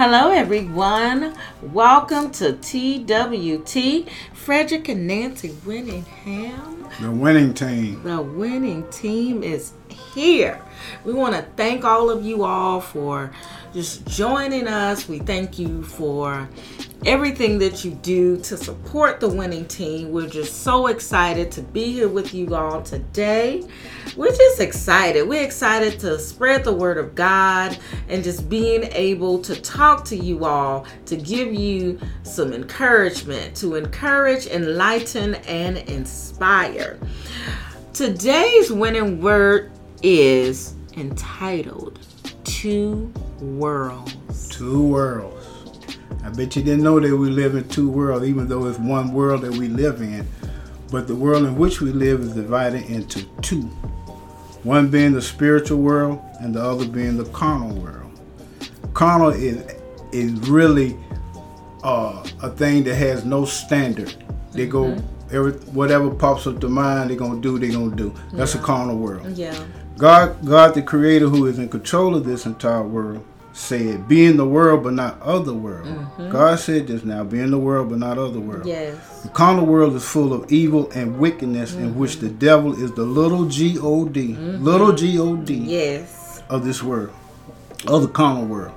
Hello, everyone. Welcome to TWT. Frederick and Nancy Winningham. The winning team. The winning team is here. We want to thank all of you all for just joining us. We thank you for everything that you do to support the winning team. We're just so excited to be here with you all today. We're just excited. We're excited to spread the word of God and just being able to talk to you all to give you some encouragement, to encourage, enlighten, and inspire. Today's winning word is entitled Two Worlds. Two worlds. I bet you didn't know that we live in two worlds, even though it's one world that we live in. But the world in which we live is divided into two. One being the spiritual world and the other being the carnal world. Carnal is is really uh, a thing that has no standard. They go Mm-hmm. every whatever pops up to mind, they're gonna do. They're gonna do. That's a carnal world. Yeah. God, God, the Creator, who is in control of this entire world, said, "Be in the world, but not of the world." Mm-hmm. God said this now: "Be in the world, but not of the world." Yes. The carnal world is full of evil and wickedness, in which the mm-hmm. devil is the little G O D, little mm-hmm. G O D Yes. of this world, of the carnal world.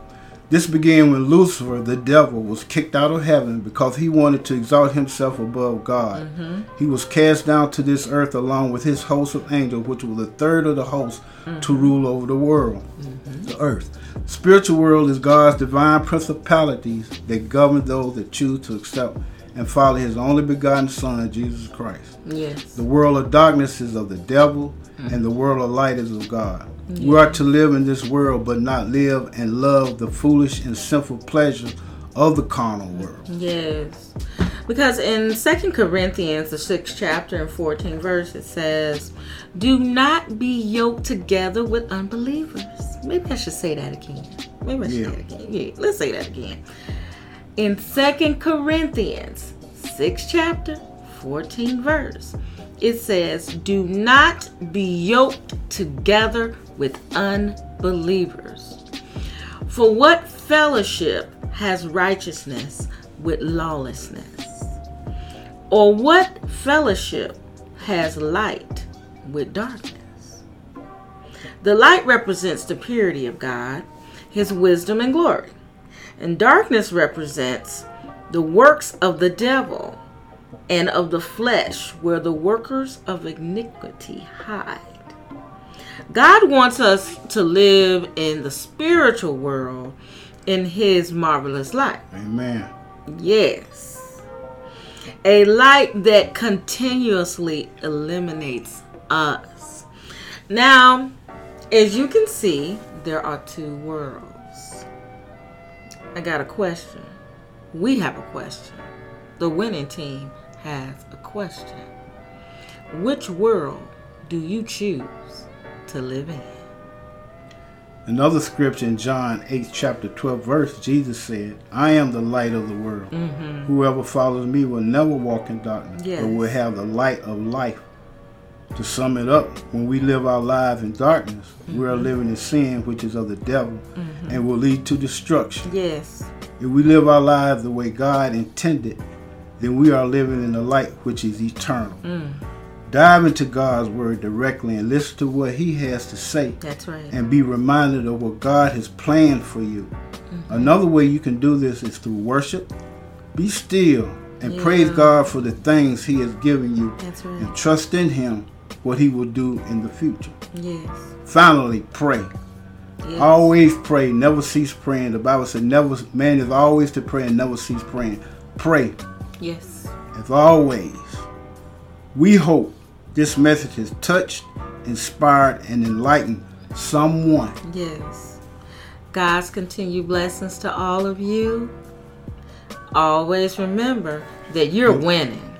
This began when Lucifer, the devil, was kicked out of heaven because he wanted to exalt himself above God. Mm-hmm. He was cast down to this earth along with his host of angels, which was a third of the host, to mm-hmm. rule over the world, mm-hmm. the earth. Spiritual world is God's divine principalities that govern those that choose to accept and follow his only begotten Son, Jesus Christ. Yes. The world of darkness is of the devil, and the world of light is of God. We are to live in this world, but not live and love the foolish and sinful pleasures of the carnal world. Yes. Because in Second Corinthians, the sixth chapter and 14 verse, it says, Do not be yoked together with unbelievers. Maybe I should say that again. Maybe I should Yeah. say that again. Yeah, let's say that again. In Second Corinthians, 6 chapter, 14 verse, it says, Do not be yoked together with unbelievers. For what fellowship has righteousness with lawlessness? Or what fellowship has light with darkness? The light represents the purity of God, His wisdom and glory. And darkness represents the works of the devil and of the flesh, where the workers of iniquity hide. God wants us to live in the spiritual world in His marvelous light. Amen. Yes. A light that continuously eliminates us. Now, as you can see, there are two worlds. I got a question. We have a question. The winning team has a question. Which world do you choose to live in? Another scripture in John 8, chapter 12, verse, Jesus said, I am the light of the world. Mm-hmm. Whoever follows me will never walk in darkness, Yes. but will have the light of life. To sum it up, when we live our lives in darkness, we are mm-hmm. living in sin, which is of the devil, mm-hmm. and will lead to destruction. Yes. If we live our lives the way God intended, then we are living in the light which is eternal. Mm. Dive into God's word directly and listen to what He has to say That's right. and be reminded of what God has planned for you. Mm-hmm. Another way you can do this is through worship. Be still and praise God for the things He has given you That's right. and trust in Him what He will do in the future. Yes. Finally, pray. yes. Always pray, never cease praying. The Bible said, "Never man is always to pray and never cease praying." Pray Yes. as always. We hope this message has touched, inspired, and enlightened someone. Yes. God's continued blessings to all of you. Always remember that you're winning.